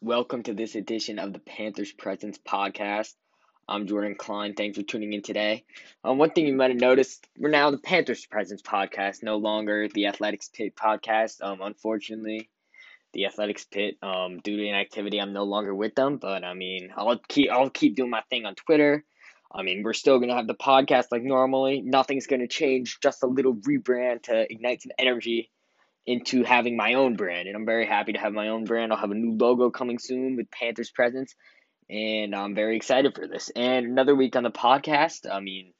Welcome to this edition of the Panthers Presence podcast. I'm Jordan Klein. Thanks for tuning in today. Um, one thing you might have noticed, we're now the Panthers Presence podcast, no longer the Athletics Pit podcast. Um, unfortunately, the Athletics Pit, um, due to inactivity, I'm no longer with them. But I mean, I'll keep I'll keep doing my thing on Twitter. I mean, we're still gonna have the podcast like normally. Nothing's gonna change. Just a little rebrand to ignite some energy into having my own brand, and I'm very happy to have my own brand. I'll have a new logo coming soon with Panthers presence, and I'm very excited for this. And another week on the podcast. I mean,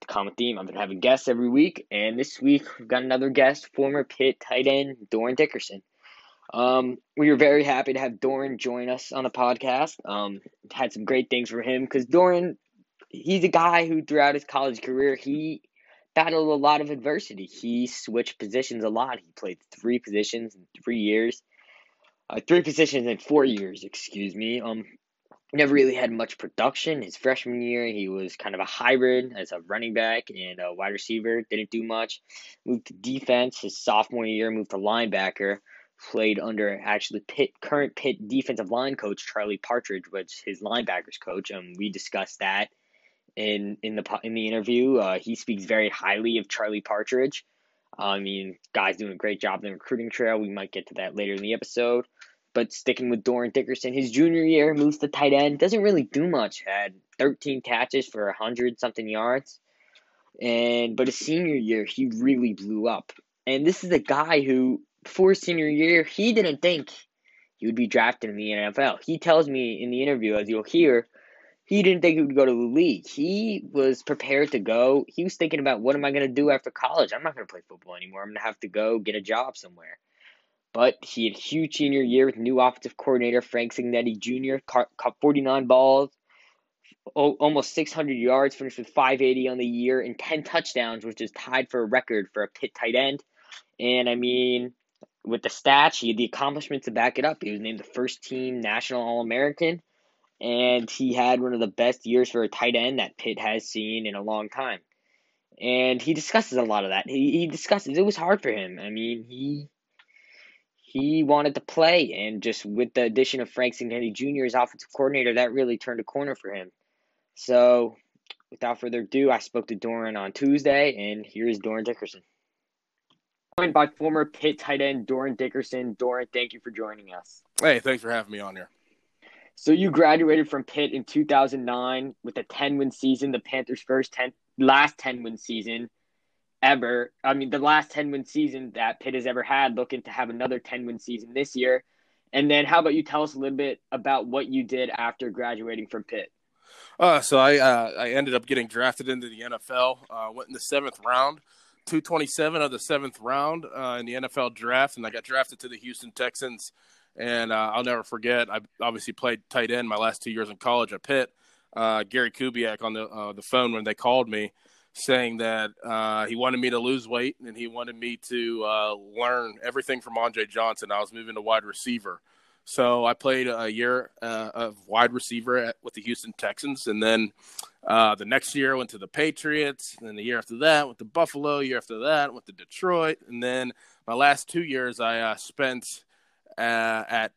the common theme. I've been having guests every week, and this week we've got another guest, former Pitt tight end Dorin Dickerson. Um, we were very happy to have Dorin join us on the podcast. Um, had some great things for him because Dorin he's a guy who throughout his college career he battled a lot of adversity. He switched positions a lot. He played three positions in three years, uh, three positions in four years. Excuse me. Um, never really had much production. His freshman year, he was kind of a hybrid as a running back and a wide receiver. Didn't do much. Moved to defense his sophomore year. Moved to linebacker. Played under actually Pitt current Pitt defensive line coach Charlie Partridge, was his linebackers coach. Um, we discussed that in in the in the interview. Uh, he speaks very highly of Charlie Partridge. I mean, guy's doing a great job in the recruiting trail. We might get to that later in the episode. But sticking with Dorin Dickerson, his junior year moves to tight end. Doesn't really do much. Had 13 catches for 100 something yards. And but his senior year, he really blew up. And this is a guy who, before senior year, he didn't think he would be drafted in the NFL. He tells me in the interview, as you'll hear, he didn't think he would go to the league. He was prepared to go. He was thinking about what am I going to do after college? I'm not going to play football anymore. I'm going to have to go get a job somewhere. But he had a huge senior year with new offensive coordinator Frank Cignetti Jr. Caught 49 balls, almost 600 yards, finished with 580 on the year and 10 touchdowns, which is tied for a record for a Pitt tight end. And I mean, with the stats, he had the accomplishments to back it up. He was named the first team National All American and he had one of the best years for a tight end that Pitt has seen in a long time. And he discusses a lot of that. He he discusses it was hard for him. I mean, he he wanted to play, and just with the addition of Frank Cignetti Jr. as offensive coordinator, that really turned a corner for him. So, without further ado, I spoke to Dorin on Tuesday, and here is Dorin Dickerson. Joined by former Pitt tight end Dorin Dickerson. Dorin, thank you for joining us. Hey, thanks for having me on here. So you graduated from Pitt in 2009 with a 10 win season, the Panthers' first 10 last 10 win season ever. I mean, the last 10 win season that Pitt has ever had, looking to have another 10 win season this year. And then, how about you tell us a little bit about what you did after graduating from Pitt? Uh, so I uh, I ended up getting drafted into the NFL. Uh, went in the seventh round, two twenty seven of the seventh round uh, in the NFL draft, and I got drafted to the Houston Texans and uh, I'll never forget. I obviously played tight end my last two years in college at Pitt. Uh, Gary Kubiak on the uh, the phone when they called me, saying that uh, he wanted me to lose weight and he wanted me to uh, learn everything from Andre Johnson. I was moving to wide receiver, so I played a year uh, of wide receiver at, with the Houston Texans, and then the next year I went to the Patriots. And then the year after that went to Buffalo. Year after that went to Detroit, and then my last two years I spent uh, at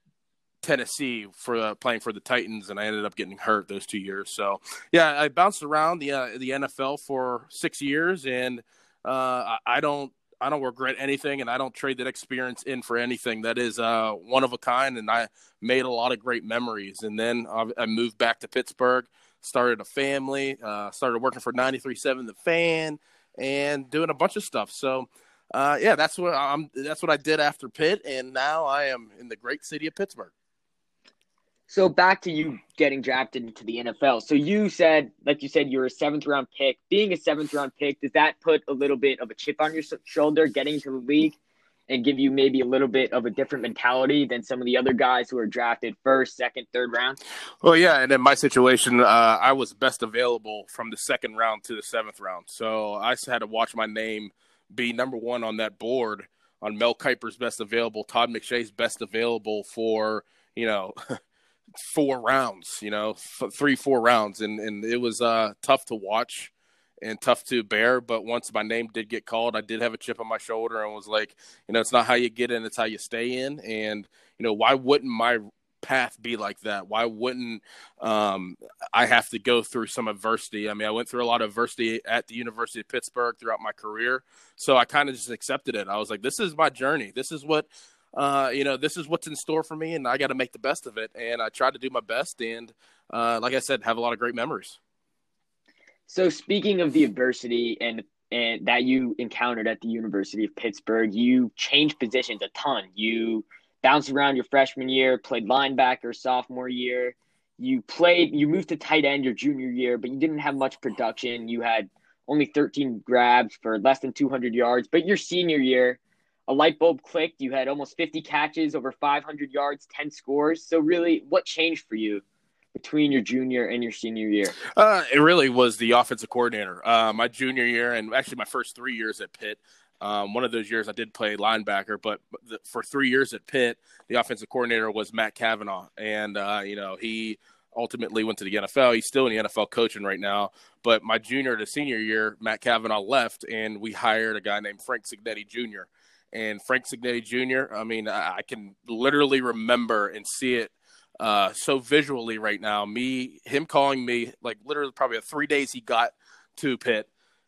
Tennessee for uh, playing for the Titans, and I ended up getting hurt those two years. So yeah, I bounced around the uh, the NFL for six years, and uh, I don't I don't regret anything, and I don't trade that experience in for anything. That is uh, one of a kind, and I made a lot of great memories. And then I moved back to Pittsburgh, started a family, uh, started working for 93.7 The Fan, and doing a bunch of stuff. So uh, yeah, that's what I'm. That's what I did after Pitt, and now I am in the great city of Pittsburgh. So back to you getting drafted into the NFL. So you said, like you said, you're a seventh round pick. Being a seventh round pick, does that put a little bit of a chip on your shoulder getting to the league, and give you maybe a little bit of a different mentality than some of the other guys who are drafted first, second, third round? Well, yeah, and in my situation, uh, I was best available from the second round to the seventh round, so I had to watch my name be number one on that board on Mel Kiper's best available, Todd McShay's best available for you know four rounds, you know f- three four rounds, and and it was uh, tough to watch and tough to bear. But once my name did get called, I did have a chip on my shoulder and was like, you know, it's not how you get in, it's how you stay in. And you know, why wouldn't my path be like that? Why wouldn't um, I have to go through some adversity? I mean, I went through a lot of adversity at the University of Pittsburgh throughout my career, so I kind of just accepted it. I was like, this is my journey. This is what uh, you know, this is what's in store for me, and I got to make the best of it. And I tried to do my best, and uh, like I said, have a lot of great memories. So, speaking of the adversity and and that you encountered at the University of Pittsburgh, you changed positions a ton. You bounced around your freshman year, played linebacker sophomore year. You played, you moved to tight end your junior year, but you didn't have much production. You had only 13 grabs for less than 200 yards. But your senior year, a light bulb clicked. You had almost 50 catches, over 500 yards, 10 scores. So, really, what changed for you between your junior and your senior year? Uh, it really was the offensive coordinator. Uh, my junior year, and actually my first three years at Pitt, um, one of those years I did play linebacker, but the, for three years at Pitt, the offensive coordinator was Matt Cavanaugh, and uh, you know he ultimately went to the NFL. He's still in the NFL coaching right now. But my junior to senior year, Matt Cavanaugh left, and we hired a guy named Frank Cignetti Jr and Frank Cignetti Jr. I mean, I can literally remember and see it uh, so visually right now. Me, him calling me like literally probably three days he got to Pitt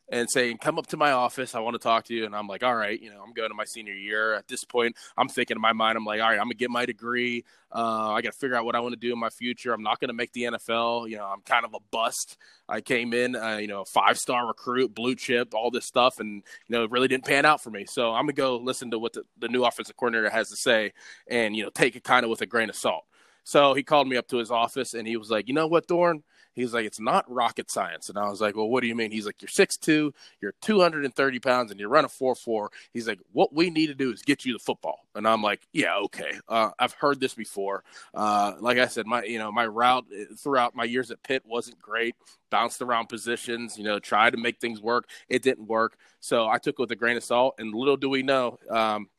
and saying, "Come up to my office. I want to talk to you." And I'm like, "All right, you know, I'm going to my senior year. At this point, I'm thinking in my mind, I'm like, all right, I'm gonna get my degree. Uh, I got to figure out what I want to do in my future. I'm not gonna make the NFL. You know, I'm kind of a bust. I came in, uh, you know, five star recruit, blue chip, all this stuff, and you know, it really didn't pan out for me. So I'm gonna go listen to what the, the new offensive coordinator has to say, and you know, take it kind of with a grain of salt." So he called me up to his office, and he was like, "You know what, Dorin?" He's like, it's not rocket science. And I was like, well, what do you mean? He's like, you're 6'2, you're 230 pounds, and you run a 4'4. He's like, what we need to do is get you the football. And I'm like, yeah, okay. Uh, I've heard this before. Uh, like I said, my, you know, my route uh, throughout my years at Pitt wasn't great. Bounced around positions, you know, tried to make things work. It didn't work. So I took it with a grain of salt. And little do we know, um,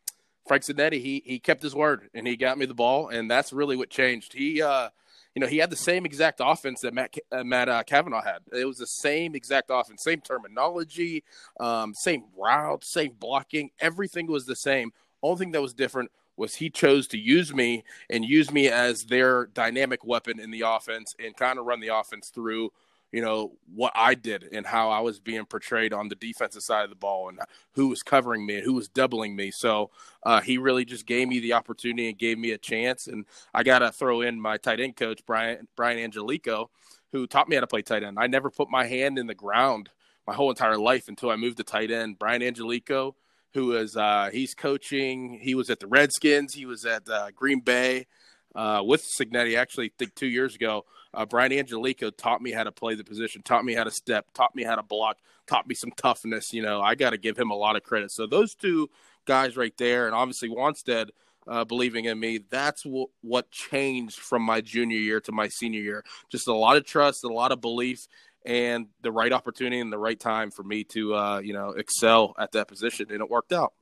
Frank Cignetti, he he kept his word and he got me the ball, and that's really what changed. He uh, you know, he had the same exact offense that Matt uh, Matt uh, Cavanaugh had. It was the same exact offense, same terminology, um, same route, same blocking. Everything was the same. Only thing that was different was he chose to use me and use me as their dynamic weapon in the offense and kind of run the offense through you know what I did and how I was being portrayed on the defensive side of the ball and who was covering me and who was doubling me. So uh, he really just gave me the opportunity and gave me a chance. And I got to throw in my tight end coach Brian Brian Angelichio, who taught me how to play tight end. I never put my hand in the ground my whole entire life until I moved to tight end. Brian Angelichio, who is uh, he's coaching. He was at the Redskins. He was at uh, Green Bay uh, with Cignetti. Actually, I think two years ago uh, Brian Angelichio taught me how to play the position, taught me how to step, taught me how to block, taught me some toughness. You know, I got to give him a lot of credit. So those two guys right there, and obviously Wannstedt uh, believing in me, that's w- what changed from my junior year to my senior year. Just a lot of trust, a lot of belief, and the right opportunity and the right time for me to, uh, you know, excel at that position, and it worked out.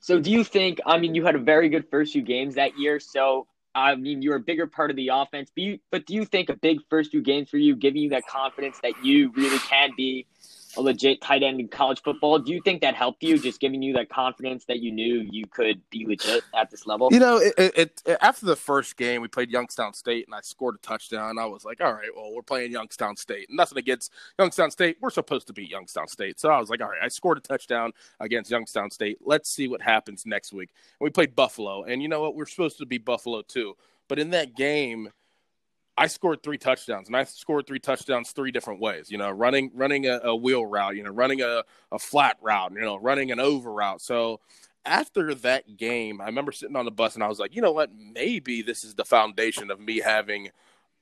So, do you think? I mean, you had a very good first few games that year. So, I mean, you're a bigger part of the offense, but, you, but do you think a big first two games for you, giving you that confidence that you really can be a legit tight end in college football. Do you think that helped you, just giving you that confidence that you knew you could be legit at this level? You know, it, it, it, after the first game, we played Youngstown State, and I scored a touchdown. I was like, all right, well, we're playing Youngstown State. Nothing against Youngstown State. We're supposed to beat Youngstown State. So I was like, all right, I scored a touchdown against Youngstown State. Let's see what happens next week. And we played Buffalo, and you know what? We're supposed to be Buffalo too. But in that game, I scored three touchdowns, and I scored three touchdowns three different ways. You know, running running a, a wheel route, you know, running a, a flat route, you know, running an over route. So after that game, I remember sitting on the bus and I was like, you know what? Maybe this is the foundation of me having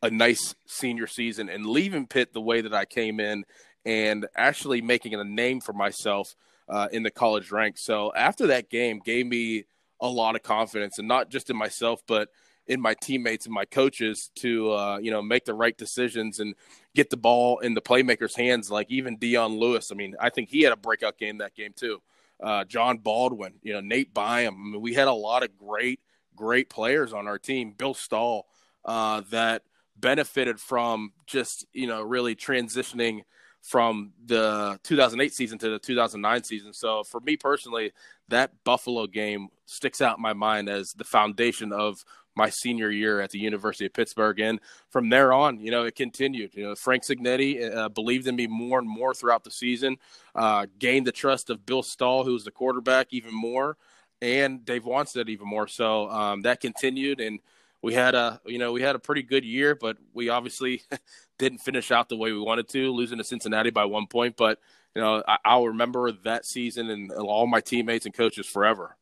a nice senior season and leaving Pitt the way that I came in and actually making a name for myself uh, in the college ranks. So after that game, gave me a lot of confidence, and not just in myself, but – in my teammates and my coaches to uh, you know make the right decisions and get the ball in the playmakers' hands. Like even Dion Lewis, I mean, I think he had a breakout game that game too. Uh, John Baldwin, you know, Nate Byham. I mean, we had a lot of great, great players on our team. Bill Stull, uh, that benefited from just you know really transitioning from the 2008 season to the 2009 season. So for me personally, that Buffalo game sticks out in my mind as the foundation of my senior year at the University of Pittsburgh. And from there on, you know, it continued. You know, Frank Cignetti uh, believed in me more and more throughout the season, uh, gained the trust of Bill Stull, who was the quarterback, even more, and Dave Wannstedt even more. So um, that continued, and we had a you know we had a pretty good year, but we obviously didn't finish out the way we wanted to, losing to Cincinnati by one point. But you know, I, will remember that season and all my teammates and coaches forever.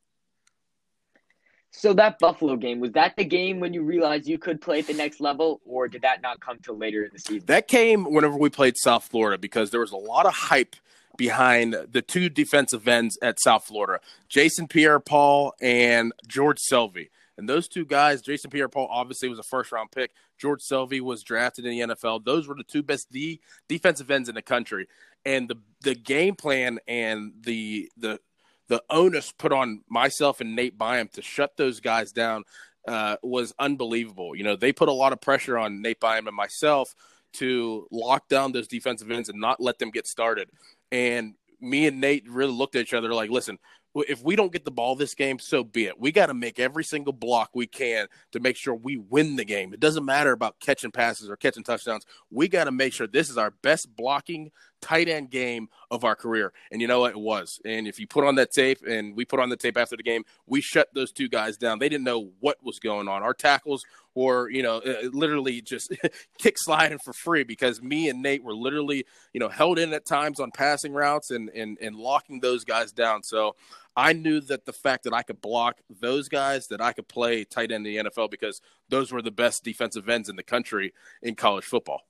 So that Buffalo game was that the game when you realized you could play at the next level, or did that not come till later in the season? That came whenever we played South Florida because there was a lot of hype behind the two defensive ends at South Florida, Jason Pierre-Paul and George Selvie. And those two guys, Jason Pierre-Paul obviously was a first round pick. George Selvie was drafted in the NFL. Those were the two best D defensive ends in the country. And the the game plan and the the the onus put on myself and Nate Byham to shut those guys down uh, was unbelievable. You know, they put a lot of pressure on Nate Byham and myself to lock down those defensive ends and not let them get started. And me and Nate really looked at each other like, listen, if we don't get the ball this game, so be it. We got to make every single block we can to make sure we win the game. It doesn't matter about catching passes or catching touchdowns. We got to make sure this is our best blocking tight end game of our career. And you know what? It was. And if you put on that tape, and we put on the tape after the game, we shut those two guys down. They didn't know what was going on. Our tackles were, you know, uh, literally just kick sliding for free because me and Nate were literally, you know, held in at times on passing routes and and and locking those guys down. So I knew that the fact that I could block those guys, that I could play tight end in the NFL because those were the best defensive ends in the country in college football.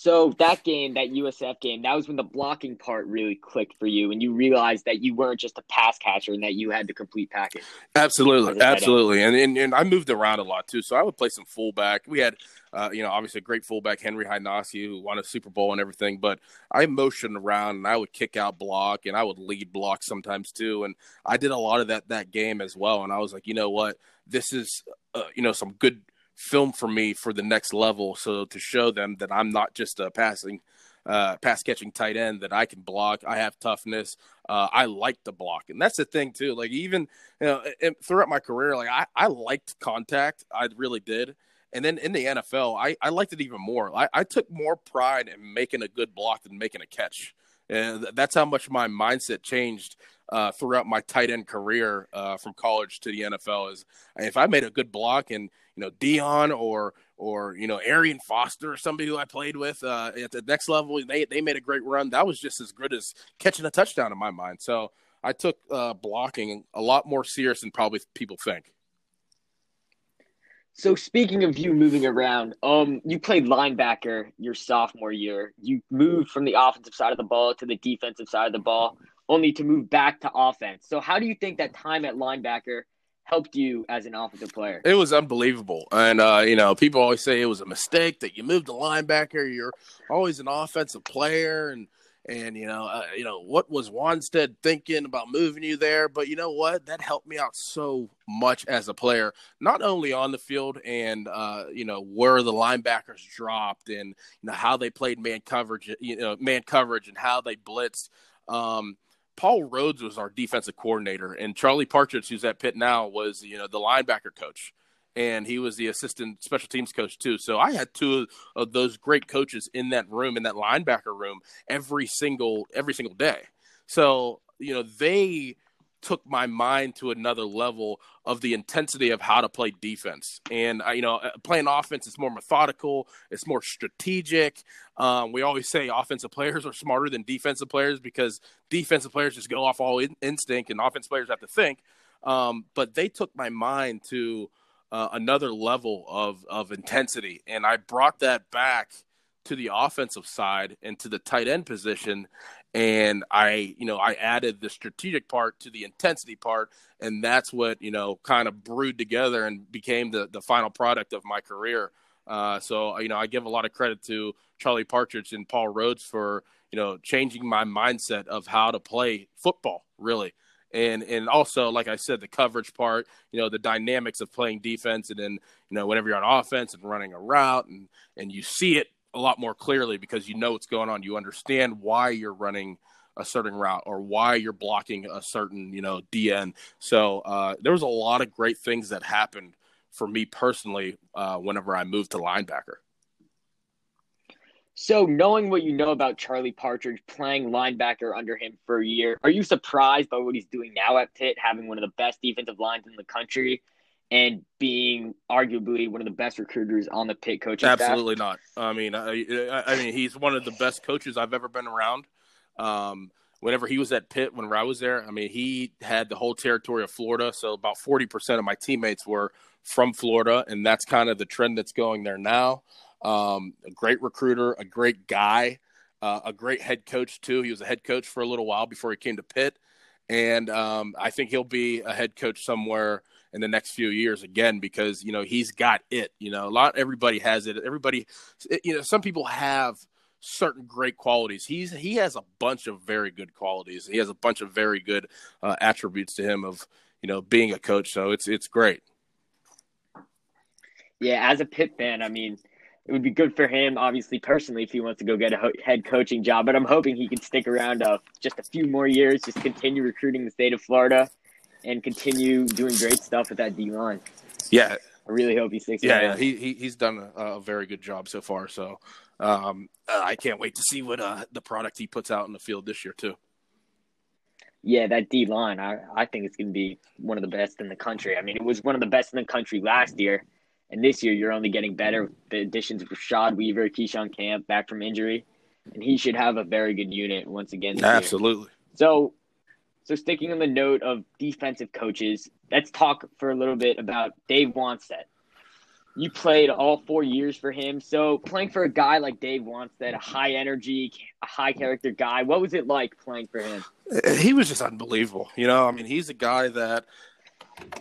So that game, that USF game, that was when the blocking part really clicked for you, and you realized that you weren't just a pass catcher and that you had the complete package. Absolutely, absolutely, and, and and I moved around a lot too. So I would play some fullback. We had, uh, you know, obviously a great fullback, Henry Hynoski, who won a Super Bowl and everything. But I motioned around, and I would kick out block, and I would lead block sometimes too. And I did a lot of that that game as well. And I was like, you know what, this is, uh, you know, some good film for me for the next level. So to show them that I'm not just a passing, uh, pass catching tight end, that I can block, I have toughness, uh, I like to block, and that's the thing too. Like even you know throughout my career, like I I liked contact, I really did. And then in the NFL, I, I liked it even more. I, I took more pride in making a good block than making a catch. And that's how much my mindset changed uh, throughout my tight end career uh, from college to the NFL. Is if I made a good block and you know Dion or or you know Arian Foster or somebody who I played with uh, at the next level. They they made a great run. That was just as good as catching a touchdown in my mind. So I took uh, blocking a lot more serious than probably people think. So speaking of you moving around, um, you played linebacker your sophomore year. You moved from the offensive side of the ball to the defensive side of the ball, only to move back to offense. So how do you think that time at linebacker helped you as an offensive player? It was unbelievable. And, uh, you know, people always say it was a mistake that you moved to linebacker. You're always an offensive player. And, and you know, uh, you know what was Wannstedt thinking about moving you there? But you know what? That helped me out so much as a player, not only on the field and uh, you know where the linebackers dropped and you know how they played man coverage, you know man coverage and how they blitzed. Um, Paul Rhoads was our defensive coordinator, and Charlie Partridge, who's at Pitt now, was you know the linebacker coach, and he was the assistant special teams coach too. So I had two of those great coaches in that room, in that linebacker room, every single every single day. So you know they took my mind to another level of the intensity of how to play defense. And uh, you know, uh, playing offense is more methodical, it's more strategic. Um, we always say offensive players are smarter than defensive players because defensive players just go off all in- instinct, and offensive players have to think. Um, but they took my mind to uh, another level of of intensity, and I brought that back to the offensive side and to the tight end position and I, you know, I added the strategic part to the intensity part, and that's what you know kind of brewed together and became the the final product of my career. Uh, so you know, I give a lot of credit to Charlie Partridge and Paul Rhoads for you know changing my mindset of how to play football, really. And and also, like I said, the coverage part, you know, the dynamics of playing defense, and then you know, whenever you're on offense and running a route, and and you see it a lot more clearly because you know what's going on. You understand why you're running a certain route or why you're blocking a certain, you know, DN. So uh, there was a lot of great things that happened for me personally uh, whenever I moved to linebacker. So, knowing what you know about Charlie Partridge playing linebacker under him for a year, are you surprised by what he's doing now at Pitt, having one of the best defensive lines in the country and being arguably one of the best recruiters on the Pitt coaching Absolutely staff? not. I mean, I, I, mean, he's one of the best coaches I've ever been around. Um, whenever he was at Pitt, whenever I was there, I mean, he had the whole territory of Florida. So about forty percent of my teammates were from Florida, and that's kind of the trend that's going there now. Um, a great recruiter, a great guy, uh, a great head coach too. He was a head coach for a little while before he came to Pitt, and um, I think he'll be a head coach somewhere in the next few years again because you know he's got it. You know, a lot everybody has it. Everybody, you know, some people have certain great qualities. He's he has a bunch of very good qualities. He has a bunch of very good uh, attributes to him of you know being a coach. So it's it's great. Yeah, as a Pitt fan, I mean, it would be good for him, obviously, personally, if he wants to go get a head coaching job. But I'm hoping he can stick around uh, just a few more years, just continue recruiting the state of Florida, and continue doing great stuff with that D line. Yeah, I really hope he sticks. Yeah, yeah, he, he he's done a, a, very good job so far. So um, I can't wait to see what uh, the product he puts out in the field this year too. Yeah, that D line, I, I think it's going to be one of the best in the country. I mean, it was one of the best in the country last year and this year, you're only getting better with the additions of Rashad Weaver, Keyshawn Camp back from injury, and he should have a very good unit once again. Absolutely. Year. So, so sticking on the note of defensive coaches, let's talk for a little bit about Dave Wannstedt. You played all four years for him, so playing for a guy like Dave Wannstedt, a high energy, a high character guy, what was it like playing for him? He was just unbelievable. You know, I mean, he's a guy that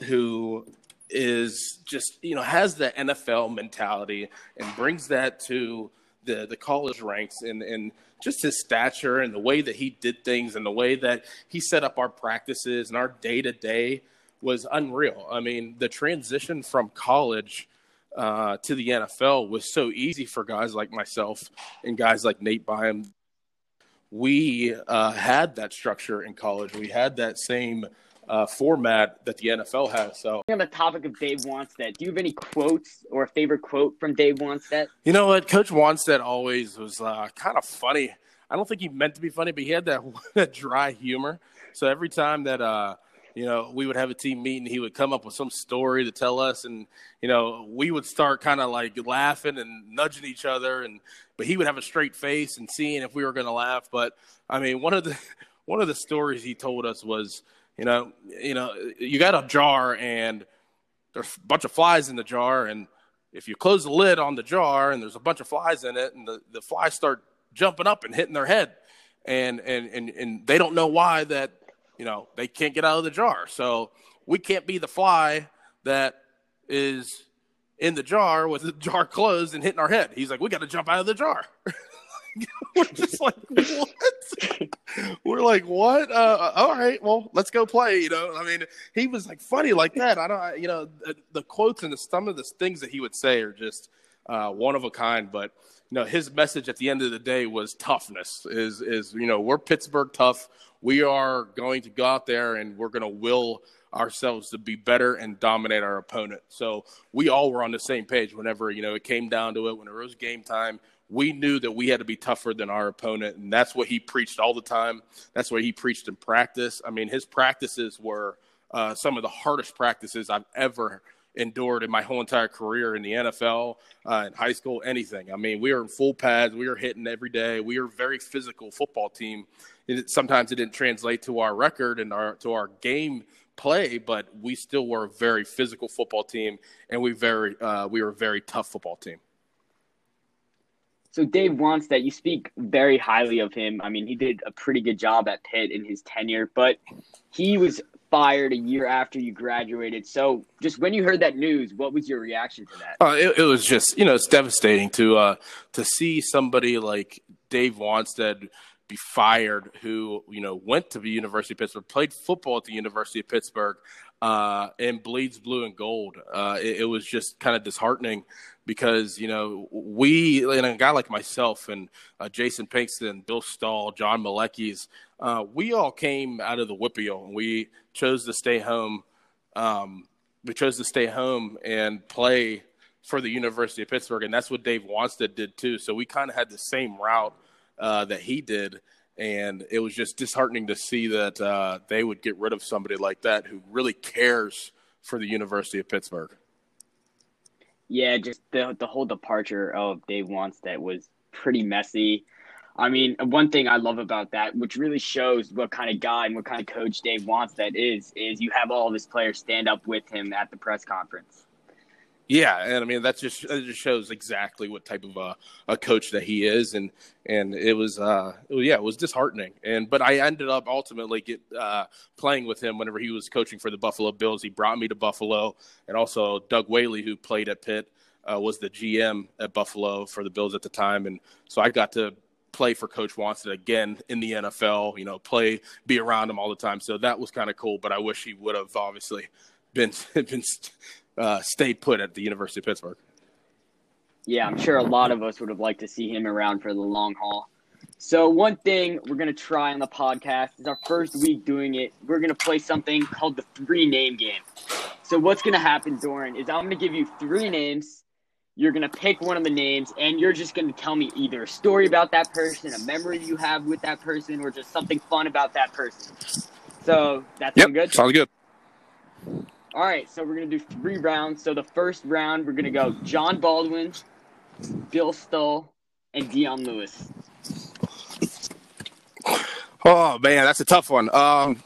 who is just you know has the NFL mentality and brings that to the the college ranks and and just his stature and the way that he did things and the way that he set up our practices and our day to day was unreal. I mean, the transition from college uh, to the NFL was so easy for guys like myself and guys like Nate Byham. We uh, had that structure in college. We had that same uh, format that the NFL has. So, on the topic of Dave Wannstedt, do you have any quotes or a favorite quote from Dave Wannstedt? You know what, Coach Wannstedt always was uh, kind of funny. I don't think he meant to be funny, but he had that, that dry humor. So every time that uh, you know we would have a team meeting, he would come up with some story to tell us, and you know we would start kind of like laughing and nudging each other, and but he would have a straight face and seeing if we were going to laugh. But I mean, one of the one of the stories he told us was you know, you know, you got a jar and there's a bunch of flies in the jar, and if you close the lid on the jar and there's a bunch of flies in it, and the, the flies start jumping up and hitting their head, and and and and they don't know why that you know they can't get out of the jar. So we can't be the fly that is in the jar with the jar closed and hitting our head. He's like, we got to jump out of the jar. we're just like, what? We're like, what? Uh, all right, well, let's go play. You know, I mean, he was like funny like that. I don't, you know, the, the quotes and the, some of the things that he would say are just uh, one of a kind. But you know, his message at the end of the day was toughness. Is is you know, we're Pittsburgh tough. We are going to go out there and we're going to will ourselves to be better and dominate our opponent. So we all were on the same page whenever you know it came down to it. When it was game time, we knew that we had to be tougher than our opponent, and that's what he preached all the time. That's what he preached in practice. I mean, his practices were uh, some of the hardest practices I've ever endured in my whole entire career in the NFL, uh, in high school, anything. I mean, we were in full pads, we were hitting every day. We were a very physical football team. It, sometimes it didn't translate to our record and our to our game play, but we still were a very physical football team, and we very uh, we were a very tough football team. So Dave Wannstedt you speak very highly of him. I mean, he did a pretty good job at Pitt in his tenure, but he was fired a year after you graduated. So, just when you heard that news, what was your reaction to that? Uh, it, it, was just, you know, it's devastating to uh, to see somebody like Dave Wannstedt be fired, who you know went to the University of Pittsburgh, played football at the University of Pittsburgh, uh, and bleeds blue and gold. Uh, it, it, was just kind of disheartening because you know we and a guy like myself and uh, Jason Pinkston, Bill Stull, John Malecki's, uh, we all came out of the WPIAL and we chose to stay home. Um, we chose to stay home and play for the University of Pittsburgh, and that's what Dave Wannstedt did too. So we kind of had the same route uh, that he did, and it was just disheartening to see that uh, they would get rid of somebody like that who really cares for the University of Pittsburgh. Yeah, just the the whole departure of Dave Wannstedt was pretty messy. I mean, one thing I love about that, which really shows what kind of guy and what kind of coach Dave Wannstedt is, is you have all of his players stand up with him at the press conference. Yeah, and I mean that just it just shows exactly what type of a, a coach that he is, and and it was uh yeah it was disheartening, and but I ended up ultimately get uh, playing with him whenever he was coaching for the Buffalo Bills. He brought me to Buffalo, and also Doug Whaley, who played at Pitt, uh, was the GM at Buffalo for the Bills at the time, and so I got to play for Coach Watson again in the NFL. You know, play be around him all the time, so that was kind of cool. But I wish he would have obviously been been uh, stayed put at the University of Pittsburgh. Yeah, I'm sure a lot of us would have liked to see him around for the long haul. So one thing we're gonna try on the podcast is our first week doing it. We're gonna play something called the three name game. So what's gonna happen, Dorin, is I'm gonna give you three names. You're gonna pick one of the names, and you're just gonna tell me either a story about that person, a memory you have with that person, or just something fun about that person. So that's yep, good. Sounds good. All right, so we're gonna do three rounds. So the first round, we're gonna go John Baldwin, Bill Stull, and Dion Lewis. Oh man, that's a tough one. Um,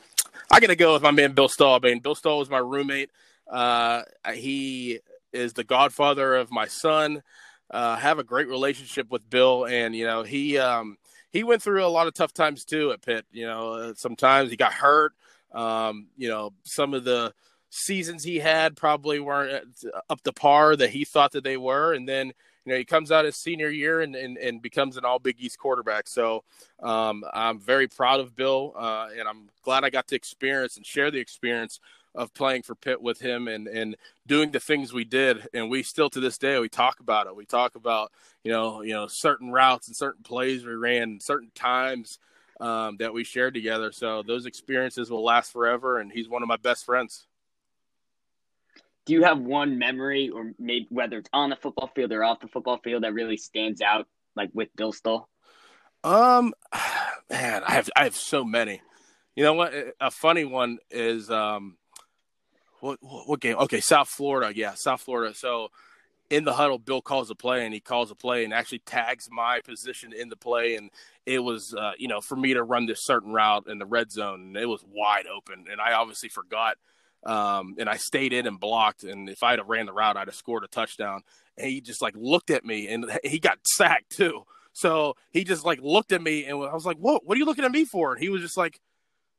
I gotta go with my man Bill Stull. I mean, Bill Stull is my roommate. Uh, he is the godfather of my son. Uh, have a great relationship with Bill, and you know he um, he went through a lot of tough times too at Pitt. You know, uh, sometimes he got hurt. Um, you know, some of the seasons he had probably weren't up to par that he thought that they were, and then you know he comes out his senior year and, and, and becomes an all big east quarterback. So um, i'm very proud of bill uh, and i'm glad i got to experience and share the experience of playing for pitt with him and, and doing the things we did. And we still to this day we talk about it. We talk about you know you know certain routes and certain plays we ran certain times um, that we shared together. So those experiences will last forever and he's one of my best friends do you have one memory or maybe whether it's on the football field or off the football field that really stands out like with Bill Stull? Um man, I have I have so many. You know what? A funny one is um what what game? Okay, South Florida. Yeah, South Florida. So in the huddle, Bill calls a play and he calls a play and actually tags my position in the play. And it was, uh, you know, for me to run this certain route in the red zone and it was wide open. And I obviously forgot um, and I stayed in and blocked. And if I'd have ran the route, I'd have scored a touchdown. And he just like looked at me, and he got sacked too. So he just like looked at me, and I was like, "What? What are you looking at me for?" And he was just like,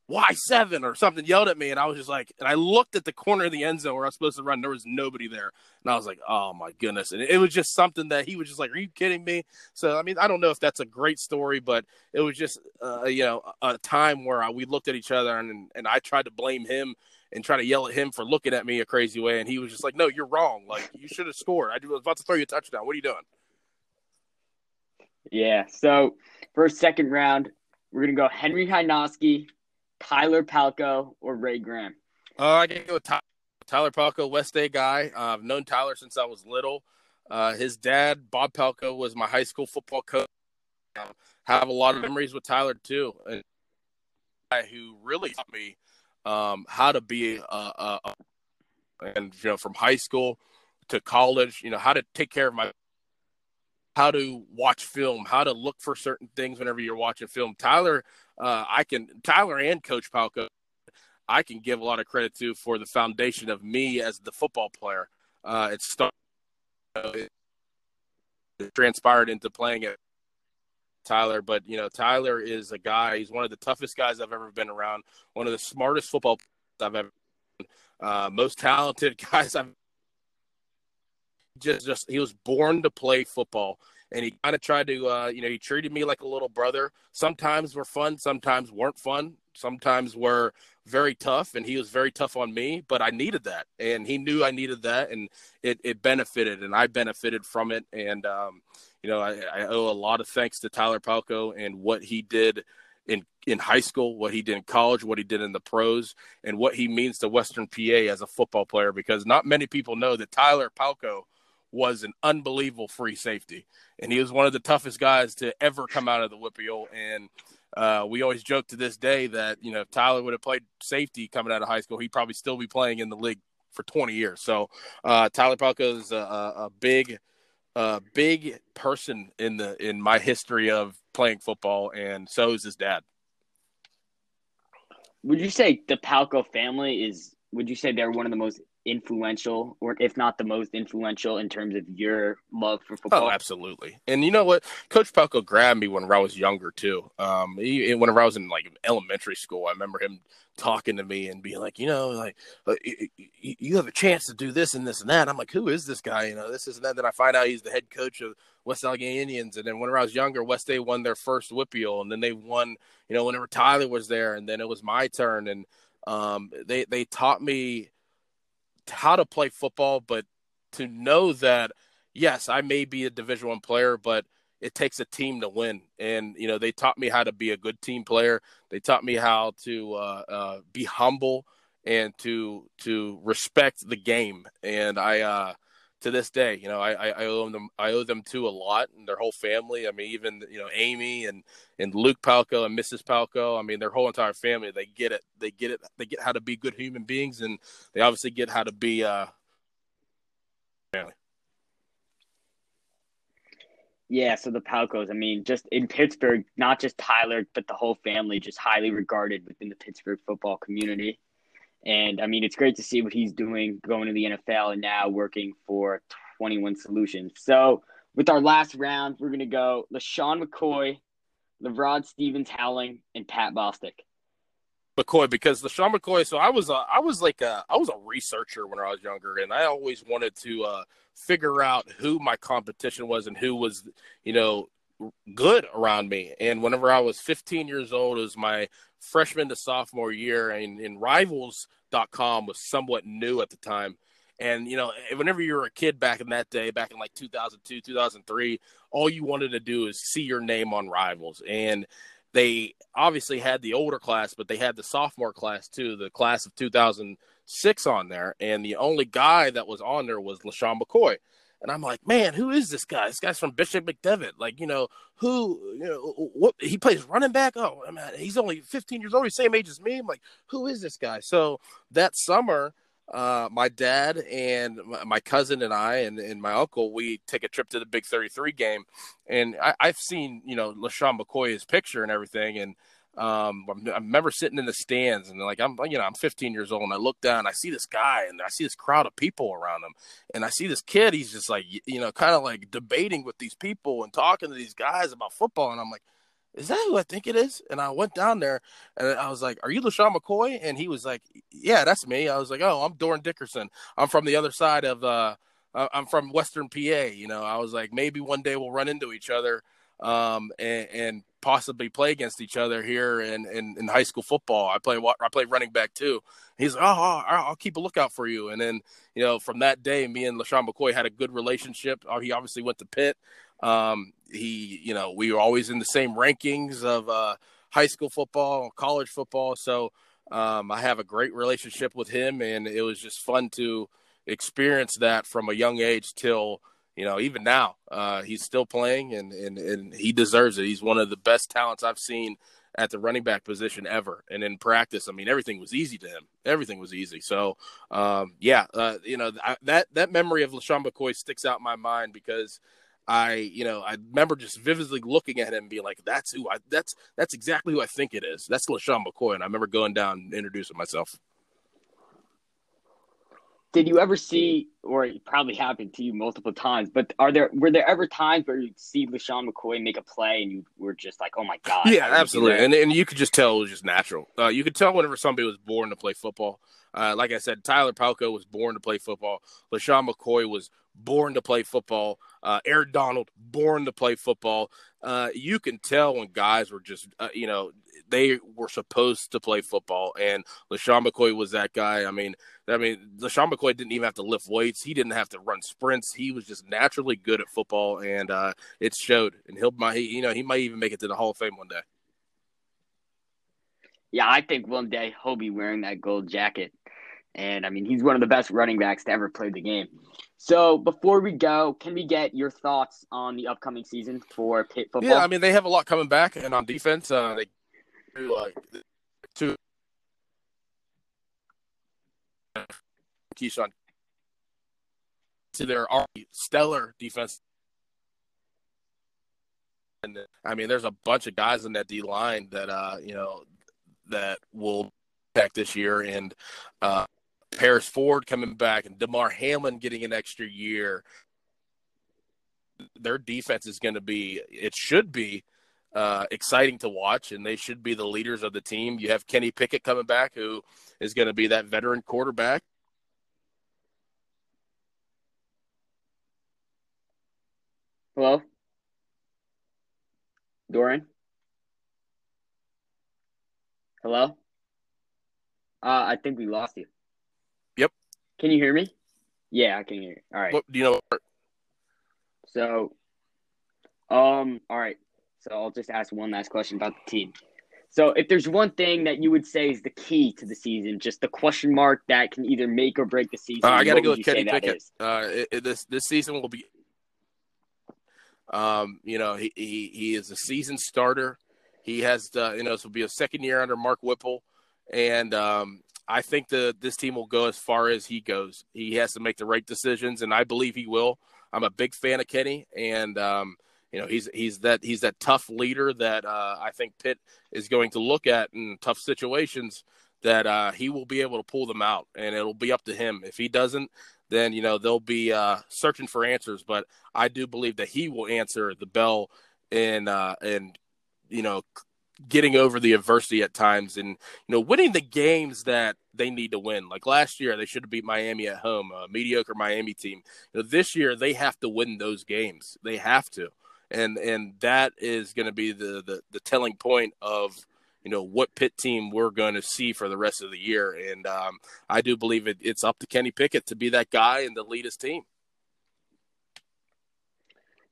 "Why seven or something?" Yelled at me, and I was just like, and I looked at the corner of the end zone where I was supposed to run. There was nobody there, and I was like, "Oh my goodness!" And it was just something that he was just like, "Are you kidding me?" So I mean, I don't know if that's a great story, but it was just uh, you know a time where we looked at each other, and and I tried to blame him and try to yell at him for looking at me a crazy way. And he was just like, no, you're wrong. Like, you should have scored. I was about to throw you a touchdown. What are you doing? Yeah. So, for second round, we're going to go Henry Hynoski, Tyler Palko, or Ray Graham. Uh, I can go with Tyler, Tyler Palko, West A guy. Uh, I've known Tyler since I was little. Uh, his dad, Bob Palko, was my high school football coach. Um, have a lot of memories with Tyler, too. And guy who really taught me – um, how to be a, a, a, and you know from high school to college, you know how to take care of my how to watch film, how to look for certain things whenever you're watching film. Tyler, uh, I can Tyler and Coach Palko, I can give a lot of credit to for the foundation of me as the football player. Uh, it started, it transpired into playing at Tyler, but you know, Tyler is a guy. He's one of the toughest guys I've ever been around. One of the smartest football I've ever, uh, most talented guys I've. Just, just he was born to play football, and he kind of tried to, uh, you know, he treated me like a little brother. Sometimes were fun, sometimes weren't fun, sometimes were very tough, and he was very tough on me. But I needed that, and he knew I needed that, and it it benefited, and I benefited from it, and um, you know, I, I, owe a lot of thanks to Tyler Palko and what he did in in high school, what he did in college, what he did in the pros, and what he means to Western PA as a football player. Because not many people know that Tyler Palko was an unbelievable free safety, and he was one of the toughest guys to ever come out of the WPIAL. And uh, we always joke to this day that you know if Tyler would have played safety coming out of high school, he'd probably still be playing in the league for 20 years. So uh, Tyler Palko is a, a, a big, a big person in the in my history of playing football, and so is his dad. Would you say the Palko family is? Would you say they're one of the most influential, or if not the most influential, in terms of your love for football? Oh, absolutely. And you know what? Coach Palko grabbed me when I was younger too. Um, he, whenever I was in like elementary school, I remember him talking to me and being like, you know, like uh, you have a chance to do this and this and that. I'm like, who is this guy? You know, this is that. Then I find out he's the head coach of West Allegheny Indians. And then whenever I was younger, West A won their first WPIAL, and then they won. You know, whenever Tyler was there, and then it was my turn, and um, they they taught me how to play football, but to know that yes, I may be a Division One player, but it takes a team to win. And you know, they taught me how to be a good team player. They taught me how to uh, uh, be humble and to to respect the game. And I uh, to this day, you know, I, I owe them I owe them to a lot and their whole family. I mean, even you know Amy and and Luke Palko and Mrs. Palko. I mean, their whole entire family. They get it. They get it. They get how to be good human beings, and they obviously get how to be uh, family. Yeah, so the Palkos, I mean, just in Pittsburgh, not just Tyler, but the whole family, just highly regarded within the Pittsburgh football community. And I mean, it's great to see what he's doing going to the NFL and now working for 21 Solutions. So, with our last round, we're going to go LeSean McCoy, LaRod Stephens Howling, and Pat Bostick. McCoy because LeSean McCoy. So I was a, I was like a I was a researcher when I was younger, and I always wanted to uh, figure out who my competition was and who was you know good around me. And whenever I was 15 years old, it was my freshman to sophomore year, and, and Rivals.com was somewhat new at the time. And you know, eh, whenever you were a kid back in that day, back in like 2002, 2003, all you wanted to do is see your name on Rivals. And they obviously had the older class, but they had the sophomore class too, the class of 2006 on there. And the only guy that was on there was LeSean McCoy. And I'm like, man, who is this guy? This guy's from Bishop McDevitt. Like, you know, who, you know, what he plays running back. Oh, I mean, he's only 15 years old. He's same age as me. I'm like, who is this guy? So that summer, uh, my dad and my cousin and I and, and my uncle, we take a trip to the Big 33 game. And I, have seen, you know, LeSean McCoy's picture and everything. And, um, I remember sitting in the stands and like I'm, you know, I'm 15 years old and I look down, I see this guy and I see this crowd of people around him, and I see this kid. He's just like, you know, kind of like debating with these people and talking to these guys about football, and I'm like, is that who I think it is? And I went down there and I was like, Are you LeSean McCoy? And he was like, Yeah, that's me. I was like, Oh, I'm Dorin Dickerson. I'm from the other side of uh I'm from Western PA, you know. I was like, maybe one day we'll run into each other um, and, and, possibly play against each other here in, in, in, high school football. I play I play running back too. He's like, oh, I'll keep a lookout for you. And then you know from that day, me and LeSean McCoy had a good relationship. Uh, he obviously went to Pitt. Um, he you know we were always in the same rankings of uh, high school football, college football. So um, I have a great relationship with him, and it was just fun to experience that from a young age till you know, even now, uh, he's still playing and, and, and he deserves it. He's one of the best talents I've seen at the running back position ever. And in practice, I mean, everything was easy to him. Everything was easy. So, um, yeah, uh, you know, I, that, that memory of LeSean McCoy sticks out in my mind because I, you know, I remember just vividly looking at him and being like, that's who I, that's, that's exactly who I think it is. That's LeSean McCoy. And I remember going down and introducing myself did you ever see, or it probably happened to you multiple times, but are there were there ever times where you see LeSean McCoy make a play and you were just like, oh my god? Yeah, absolutely, and and you could just tell it was just natural. Uh, you could tell whenever somebody was born to play football. Uh, like I said, Tyler Palko was born to play football. LeSean McCoy was born to play football. Uh, Aaron Donald born to play football. Uh, you can tell when guys were just, uh, you know, they were supposed to play football, and LeSean McCoy was that guy. I mean, I mean, LeSean McCoy didn't even have to lift weights. He didn't have to run sprints. He was just naturally good at football, and uh, it showed. And he'll, might, you know, he might even make it to the Hall of Fame one day. Yeah, I think one day he'll be wearing that gold jacket. And I mean, he's one of the best running backs to ever play the game. So before we go, can we get your thoughts on the upcoming season for Pitt football? Yeah, I mean they have a lot coming back, and on defense, uh, they do like two. Keyshawn to their already stellar defense. And I mean, there's a bunch of guys in that D line that uh, you know that will back this year, and uh, Paris Ford coming back, and Damar Hamlin getting an extra year. Their defense is going to be, it should be, uh, exciting to watch, and they should be the leaders of the team. You have Kenny Pickett coming back, who is going to be that veteran quarterback. Hello? Dorin? Hello? Uh, I think we lost you. Yep. Can you hear me? Yeah, I can hear you. All right. What do you know? So, um, all right. So I'll just ask one last question about the team. So, if there's one thing that you would say is the key to the season, just the question mark that can either make or break the season, Uh, I got to go with Kenny Pickett. Uh, it, it- this this season will be. Um, you know, he, he he is a season starter. He has, uh, you know, this will be a second year under Mark Whipple, and um, I think that this team will go as far as he goes. He has to make the right decisions, and I believe he will. I'm a big fan of Kenny, and um, you know, he's he's that he's that tough leader that uh, I think Pitt is going to look at in tough situations. That uh, he will be able to pull them out, and it'll be up to him. If he doesn't, then you know they'll be uh, searching for answers. But I do believe that he will answer the bell and uh, and you know getting over the adversity at times and you know winning the games that they need to win. Like last year, they should have beat Miami at home, a mediocre Miami team. You know, this year they have to win those games. They have to, and and that is going to be the, the the telling point of you know what Pitt team we're going to see for the rest of the year. And um, I do believe it, it's up to Kenny Pickett to be that guy and to lead his team.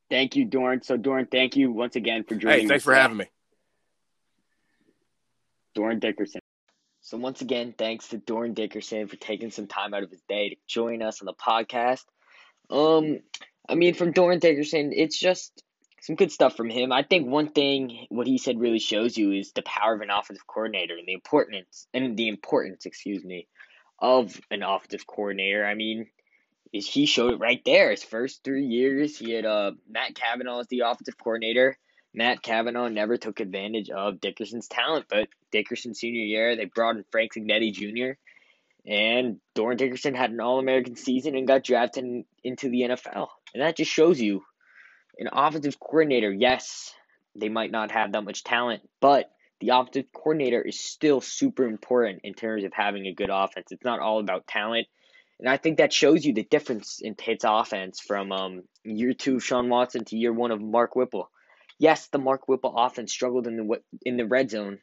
Thank you, Dorin. So, Dorin, thank you once again for joining. Hey, thanks us for today. having me. Dorin Dickerson. So once again, thanks to Dorin Dickerson for taking some time out of his day to join us on the podcast. Um, I mean, from Dorin Dickerson, it's just some good stuff from him. I think one thing what he said really shows you is the power of an offensive coordinator and the importance and the importance, excuse me, of an offensive coordinator. I mean, is he showed it right there. His first three years, he had uh Matt Cavanaugh as the offensive coordinator. Matt Cavanaugh never took advantage of Dickerson's talent, but Dickerson's senior year, they brought in Frank Cignetti Jr. And Dorin Dickerson had an All American season and got drafted into the NFL. And that just shows you an offensive coordinator, yes, they might not have that much talent, but the offensive coordinator is still super important in terms of having a good offense. It's not all about talent. And I think that shows you the difference in Pitt's offense from um, year two of Shawn Watson to year one of Mark Whipple. Yes, the Mark Whipple offense struggled in the in the red zone,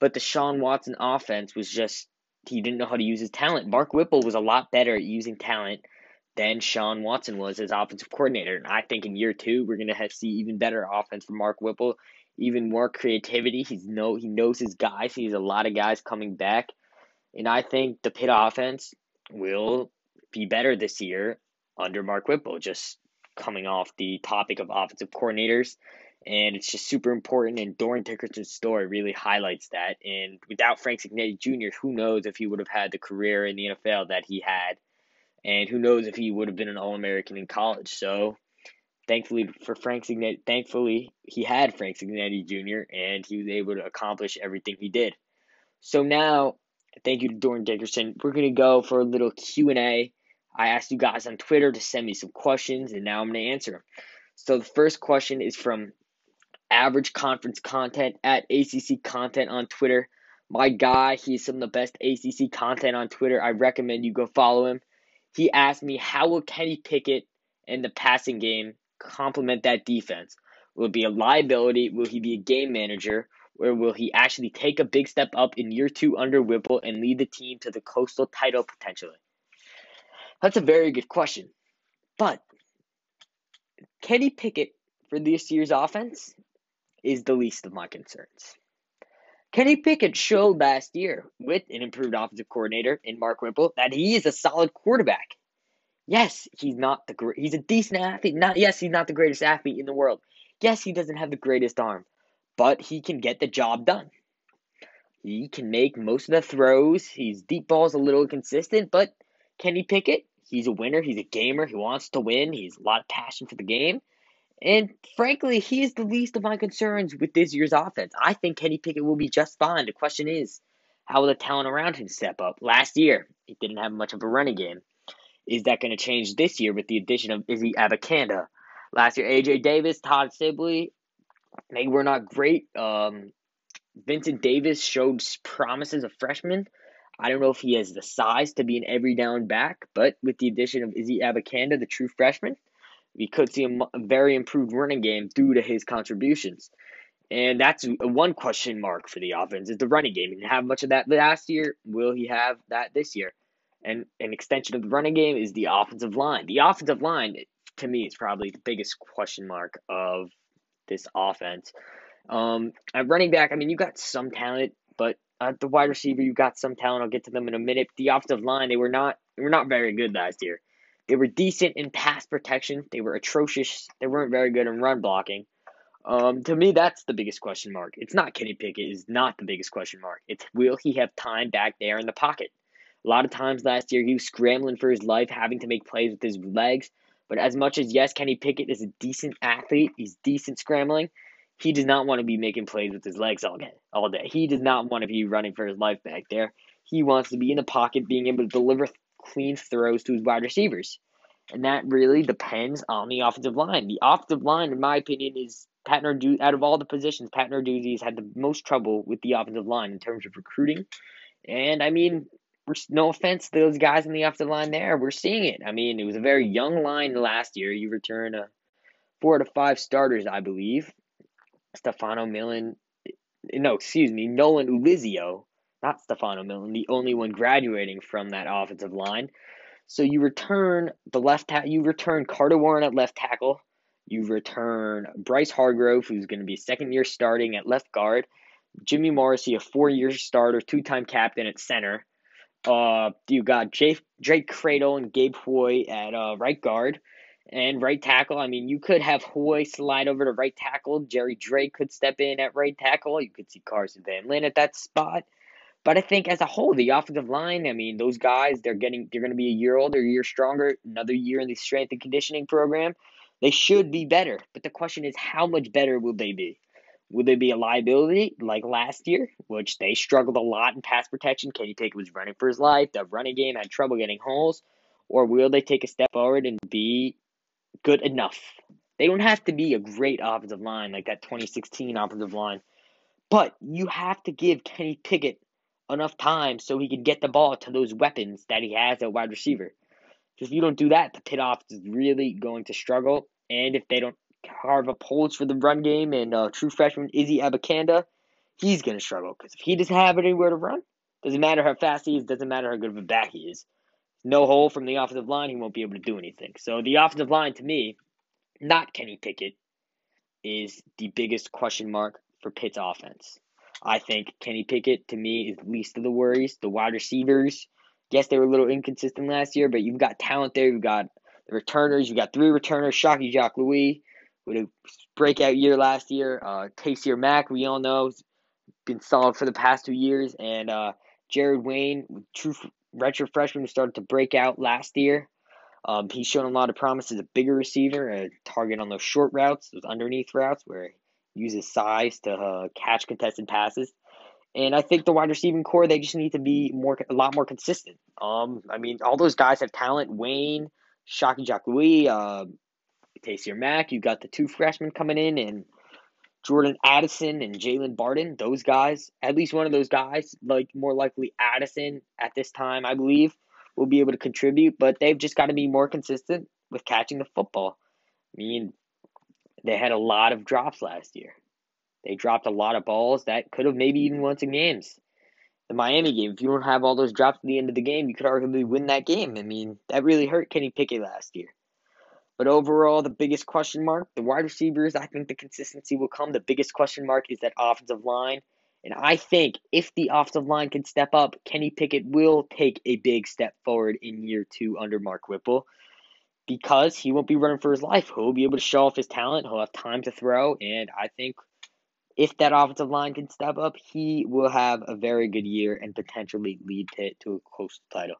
but the Shawn Watson offense was just he didn't know how to use his talent. Mark Whipple was a lot better at using talent than Shawn Watson was as offensive coordinator. And I think in year two we're gonna see even better offense from Mark Whipple, even more creativity. He's no he knows his guys. He has a lot of guys coming back, and I think the Pitt offense will be better this year under Mark Whipple. Just coming off the topic of offensive coordinators. And it's just super important. And Dorin Dickerson's story really highlights that. And without Frank Cignetti Jr., who knows if he would have had the career in the NFL that he had. And who knows if he would have been an All American in college. So thankfully for Frank Cignetti, thankfully he had Frank Cignetti Jr. and he was able to accomplish everything he did. So now, thank you to Dorin Dickerson. We're gonna go for a little Q and A. I asked you guys on Twitter to send me some questions, and now I'm gonna answer them. So the first question is from Average Conference Content at ACC Content on Twitter. My guy, he's some of the best ACC content on Twitter. I recommend you go follow him. He asked me, how will Kenny Pickett and the passing game complement that defense? Will it be a liability? Will he be a game manager? Or will he actually take a big step up in year two under Whipple and lead the team to the coastal title potentially? That's a very good question. But Kenny Pickett for this year's offense is the least of my concerns. Kenny Pickett showed last year with an improved offensive coordinator in Mark Whipple that he is a solid quarterback. Yes, he's not the great. He's a decent athlete. Not yes, he's not the greatest athlete in the world. Yes, he doesn't have the greatest arm, but he can get the job done. He can make most of the throws. His deep balls a little inconsistent, but Kenny Pickett, he's a winner. He's a gamer. He wants to win. He's a lot of passion for the game. And frankly, he is the least of my concerns with this year's offense. I think Kenny Pickett will be just fine. The question is, how will the talent around him step up? Last year, he didn't have much of a running game. Is that going to change this year with the addition of Izzy Abanikanda? Last year, AJ Davis, Todd Sibley, they were not great. Um, Vincent Davis showed promise as a freshman. I don't know if he has the size to be an every down back, but with the addition of Izzy Abanikanda, the true freshman, we could see a, very improved running game due to his contributions. And that's one question mark for the offense is the running game. He didn't have much of that last year. Will he have that this year? And an extension of the running game is the offensive line. The offensive line, to me, is probably the biggest question mark of this offense. Um, at running back, I mean, you got some talent, but at the wide receiver, you got some talent. I'll get to them in a minute. The offensive line, they were not they were not very good last year. They were decent in pass protection. They were atrocious. They weren't very good in run blocking. Um, to me, that's the biggest question mark. It's not Kenny Pickett is not the biggest question mark. It's will he have time back there in the pocket? A lot of times last year he was scrambling for his life, having to make plays with his legs. But as much as yes, Kenny Pickett is a decent athlete, he's decent scrambling. He does not want to be making plays with his legs all day. All day. He does not want to be running for his life back there. He wants to be in the pocket, being able to deliver clean throws to his wide receivers. And that really depends on the offensive line. The offensive line, in my opinion, is Pat Narduzzi, out of all the positions, Pat has had the most trouble with the offensive line in terms of recruiting. And I mean, no offense to those guys in the offensive line there, we're seeing it. I mean, it was a very young line last year. You return a four to five starters, I believe. Stefano Millin, eh, no, excuse me, Nolan Ulizio not Stefano Millin, the only one graduating from that offensive line. So you return the left tackle. You return Carter Warren at left tackle. You return Bryce Hargrove, who's going to be second year starting at left guard. Jimmy Morrissey, a four year starter, two time captain at center. Uh, you got Jake, Drake Kradel and Gabe Hoy at uh, right guard and right tackle. I mean, you could have Hoy slide over to right tackle. Jerry Drake could step in at right tackle. You could see Carson Van Lynn at that spot. But I think as a whole, the offensive line, I mean, those guys, they're getting they're gonna be a year older, a year stronger, another year in the strength and conditioning program. They should be better. But the question is how much better will they be? Will they be a liability like last year, which they struggled a lot in pass protection? Kenny Pickett was running for his life. The running game had trouble getting holes. Or will they take a step forward and be good enough? They don't have to be a great offensive line like that 2016 offensive line. But you have to give Kenny Pickett enough time so he can get the ball to those weapons that he has at wide receiver. If you don't do that, the Pitt off is really going to struggle. And if they don't carve up holes for the run game and uh, true freshman Izzy Abanikanda, he's going to struggle. Because if he doesn't have anywhere to run, doesn't matter how fast he is, doesn't matter how good of a back he is. No hole from the offensive line, he won't be able to do anything. So the offensive line, to me, not Kenny Pickett, is the biggest question mark for Pitt's offense. I think Kenny Pickett, to me, is least of the worries. The wide receivers, yes, they were a little inconsistent last year, but you've got talent there. You've got the returners. You've got three returners. Shocky Jacques Louis with a breakout year last year. Uh, Taysir Mack, we all know, has been solid for the past two years. And uh, Jared Wayne, true redshirt freshman, who started to break out last year. Um, he's shown a lot of promise as a bigger receiver, a target on those short routes, those underneath routes where uses size to uh, catch contested passes. And I think the wide receiving core they just need to be more a lot more consistent. Um, I mean, all those guys have talent. Wayne, Shocky Jacques Louis, uh, Taysir Mack. You got the two freshmen coming in, and Jordan Addison and Jalen Barden. Those guys, at least one of those guys, like more likely Addison at this time, I believe, will be able to contribute. But they've just got to be more consistent with catching the football. I mean, they had a lot of drops last year. They dropped a lot of balls that could have maybe even mm. won some games. The Miami game, if you don't have all those drops at the end of the game, you could arguably win that game. I mean, that really hurt Kenny Pickett last year. But overall, the biggest question mark, the wide receivers, I think the consistency will come. The biggest question mark is that offensive line. And I think if the offensive line can step up, Kenny Pickett will take a big step forward in year two under Mark Whipple because he won't be running for his life. He'll be able to show off his talent. He'll have time to throw. And I think if that offensive line can step up, he will have a very good year and potentially lead to, to a close title.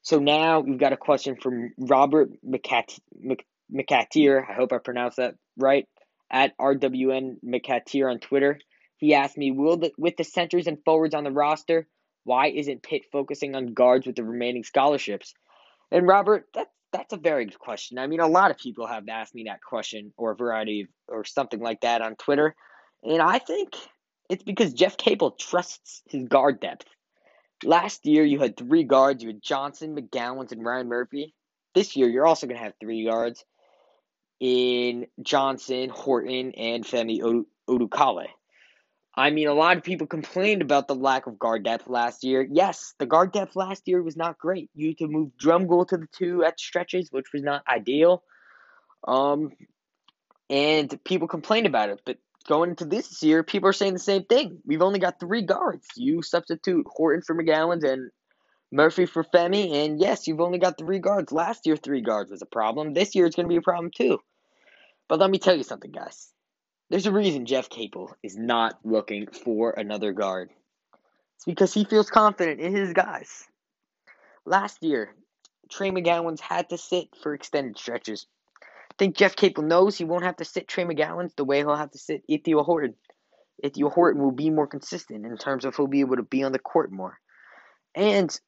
So now we've got a question from Robert McCat-. I hope I pronounced that right. At RWN McCatier on Twitter. He asked me, "Will the, with the centers and forwards on the roster, why isn't Pitt focusing on guards with the remaining scholarships?" And Robert, that that's a very good question. I mean, a lot of people have asked me that question or a variety of, or something like that on Twitter, and I think it's because Jeff Capel trusts his guard depth. Last year, you had three guards. You had Johnson, McGowens, and Ryan Murphy. This year, you're also going to have three guards in Johnson, Horton, and Femi Odukale. I mean, a lot of people complained about the lack of guard depth last year. Yes, the guard depth last year was not great. You had to move Drumgoole to the two at stretches, which was not ideal. Um, and people complained about it. But going into this year, people are saying the same thing. We've only got three guards. You substitute Horton for McGowens and Murphy for Femi, and yes, you've only got three guards. Last year, three guards was a problem. This year, it's going to be a problem too. But let me tell you something, guys. There's a reason Jeff Capel is not looking for another guard. It's because he feels confident in his guys. Last year, Trey McGowens had to sit for extended stretches. I think Jeff Capel knows he won't have to sit Trey McGowens the way he'll have to sit Ithiel Horton. Ithiel Horton will be more consistent in terms of he'll be able to be on the court more. And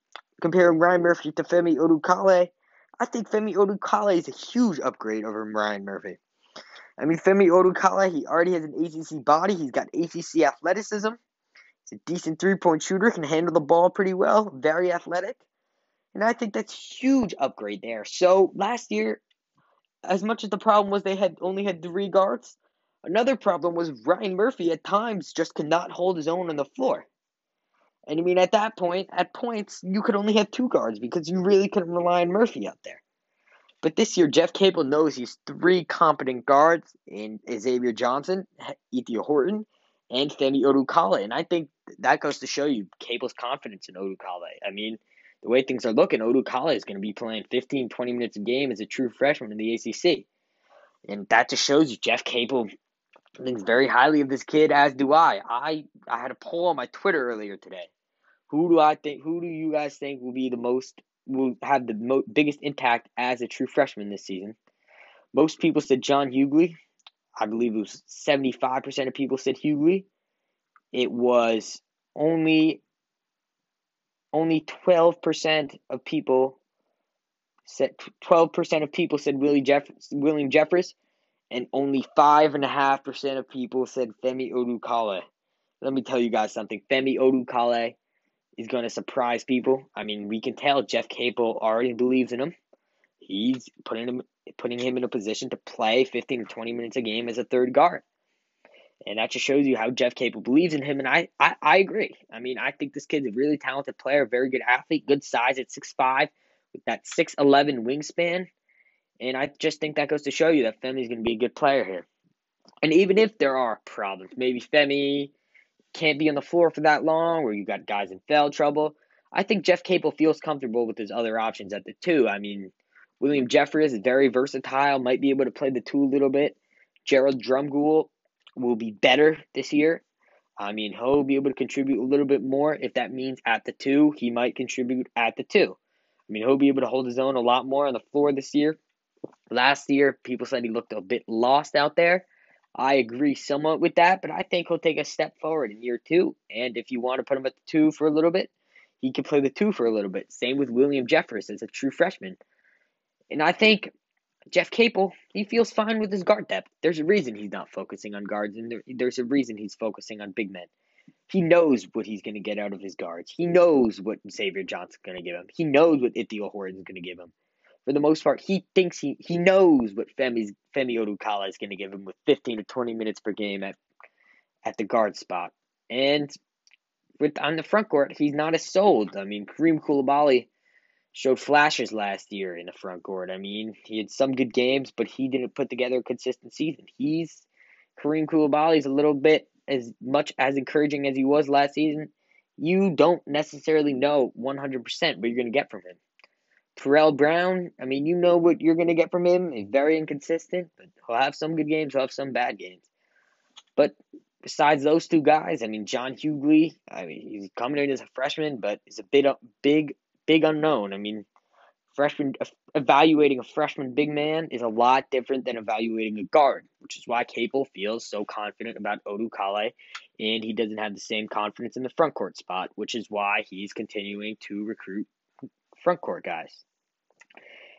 comparing Ryan Murphy to Femi Odukale, I think Femi Odukale is a huge upgrade over Ryan Murphy. I mean, Femi Odukale, he already has an ACC body. He's got ACC athleticism. He's a decent three-point shooter, can handle the ball pretty well, very athletic. And I think that's huge upgrade there. So last year, as much as the problem was they had only had three guards, another problem was Ryan Murphy at times just could not hold his own on the floor. And I mean, at that point, at points, you could only have two guards because you really couldn't rely on Murphy out there. But this year, Jeff Capel knows he's three competent guards in Xavier Johnson, Ithiel Horton, and Femi Odukale. And I think that goes to show you Capel's confidence in Odukale. I mean, the way things are looking, Odukale is going to be playing 15, 20 minutes a game as a true freshman in the ACC. And that just shows you Jeff Capel thinks very highly of this kid, as do I. I I had a poll on my Twitter earlier today. Who do I think? Who do you guys think will be the most will have the mo- biggest impact as a true freshman this season. Most people said John Hughley. I believe it was 75% of people said Hughley. It was only only 12% of people said 12% of people said Willie Jeff, William Jeffress, and only 5.5% of people said Femi Odukale. Let me tell you guys something. Femi Odukale is going to surprise people. I mean, we can tell Jeff Capel already believes in him. He's putting him putting him in a position to play 15 to 20 minutes a game as a third guard. And that just shows you how Jeff Capel believes in him. And I, I, I agree. I mean, I think this kid's a really talented player, very good athlete, good size at 6'5", with that 6'11 wingspan. And I just think that goes to show you that Femi's going to be a good player here. And even if there are problems, maybe Femi can't be on the floor for that long, or you got guys in foul trouble. I think Jeff Capel feels comfortable with his other options at the two. I mean, William Jeffress is very versatile, might be able to play the two a little bit. Gerald Drumgoole will be better this year. I mean, he'll be able to contribute a little bit more. If that means at the two, he might contribute at the two. I mean, he'll be able to hold his own a lot more on the floor this year. Last year, people said he looked a bit lost out there. I agree somewhat with that, but I think he'll take a step forward in year two. And if you want to put him at the two for a little bit, he can play the two for a little bit. Same with William Jeffress as a true freshman. And I think Jeff Capel, he feels fine with his guard depth. There's a reason he's not focusing on guards, and there, there's a reason he's focusing on big men. He knows what he's going to get out of his guards. He knows what Xavier Johnson's going to give him. He knows what Ithiel Horton's going to give him for the most part, he thinks he he knows what Femi's Femi Odukale is going to give him with 15 to 20 minutes per game at at the guard spot. And with on the front court, he's not as sold. I mean, Karim Coulibaly showed flashes last year in the front court. I mean, he had some good games, but he didn't put together a consistent season. He's Karim Coulibaly is a little bit as much as encouraging as he was last season, you don't necessarily know 100% what you're going to get from him. Terrell Brown, I mean, you know what you're going to get from him. He's very inconsistent, but he'll have some good games, he'll have some bad games. But besides those two guys, I mean, John Hughley, I mean, he's coming in as a freshman, but he's a bit uh, big, big unknown. I mean, freshman uh, evaluating a freshman big man is a lot different than evaluating a guard, which is why Capel feels so confident about Odukale, and he doesn't have the same confidence in the front court spot, which is why he's continuing to recruit front court guys.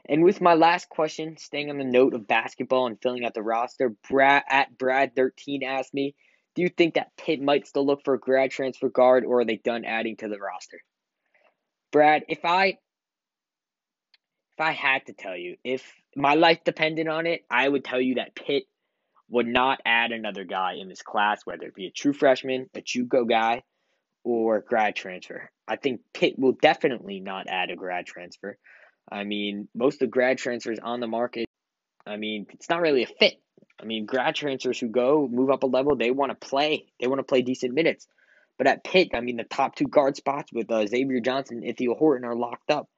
And with my last question, staying on the note of basketball and filling out the roster, Brad at Brad13 asked me, do you think that Pitt might still look for a grad transfer guard or are they done adding to the roster? Brad, if I if I had to tell you, if my life depended on it, I would tell you that Pitt would not add another guy in this class, whether it be a true freshman, a JUCO guy, or grad transfer. I think Pitt will definitely not add a grad transfer. I mean, most of the grad transfers on the market, I mean, it's not really a fit. I mean, grad transfers who go move up a level, they want to play. They want to play decent minutes. But at Pitt, I mean, the top two guard spots with uh, Xavier Johnson and Ithiel Horton are locked up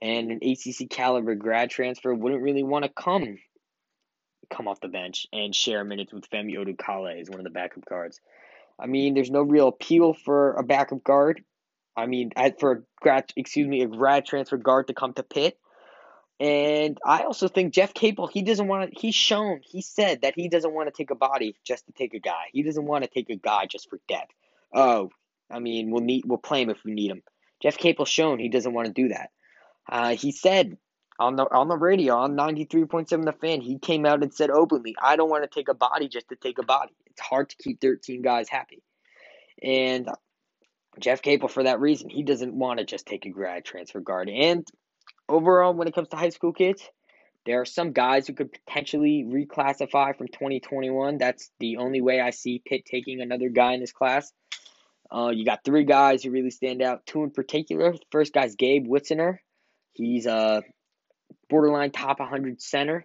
and an ACC caliber grad transfer wouldn't really want to come come off the bench and share minutes with Femi Odukale as one of the backup guards. I mean, there's no real appeal for a backup guard. I mean, for a grad, excuse me, a grad transfer guard to come to Pitt. And I also think Jeff Capel, he doesn't want to, he's shown, he said that he doesn't want to take a body just to take a guy. He doesn't want to take a guy just for depth. Oh, I mean, we'll need, we'll play him if we need him. Jeff Capel's shown he doesn't want to do that. Uh, he said on the on the radio on 93.7 the fan he came out and said openly i don't want to take a body just to take a body it's hard to keep 13 guys happy. And jeff capel for that reason he doesn't want to just take a grad transfer guard. And overall when it comes to high school kids there are some guys who could potentially reclassify from 2021 that's the only way i see pitt taking another guy in this class. Uh, you got three guys who really stand out. Two in particular. First guy's gabe witzener He's a borderline top 100 center.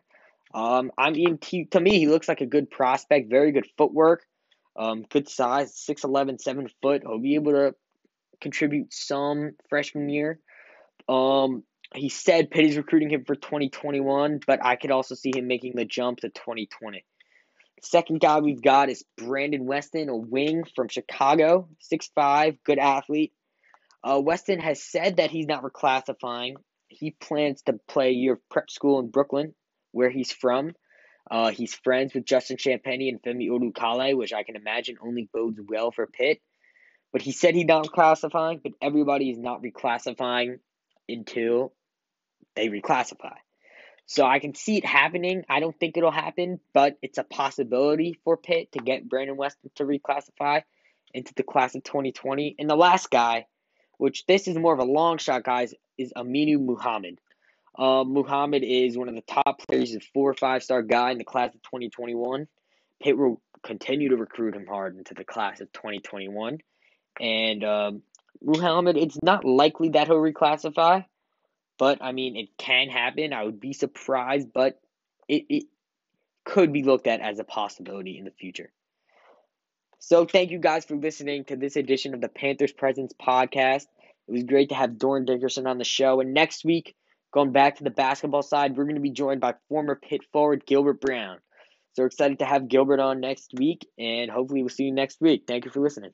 Um, I mean, he, to me, he looks like a good prospect. Very good footwork. Um, good size, 6'11", 7 foot. He'll be able to contribute some freshman year. Um, he said Pitt is recruiting him for 2021, but I could also see him making the jump to 2020. Second guy we've got is Brandon Weston, a wing from Chicago, 6'5", good athlete. Uh, Weston has said that he's not reclassifying he plans to play a year of prep school in Brooklyn, where he's from. Uh, he's friends with Justin Champagnie and Femi Odukale, which I can imagine only bodes well for Pitt. But he said he's not classifying, but everybody is not reclassifying until they reclassify. So I can see it happening. I don't think it'll happen, but it's a possibility for Pitt to get Brandon Weston to reclassify into the class of 2020. And the last guy, which this is more of a long shot, guys, is Aminu Muhammad. Uh, Muhammad is one of the top players, he's a four or five star guy in the class of 2021. Pitt will continue to recruit him hard into the class of 2021. And um, Muhammad, it's not likely that he'll reclassify, but I mean, it can happen. I would be surprised, but it, it could be looked at as a possibility in the future. So, thank you guys for listening to this edition of the Panthers Presence podcast. It was great to have Dorin Dickerson on the show. And next week, going back to the basketball side, we're going to be joined by former Pitt forward Gilbert Brown. So excited to have Gilbert on next week, and hopefully we'll see you next week. Thank you for listening.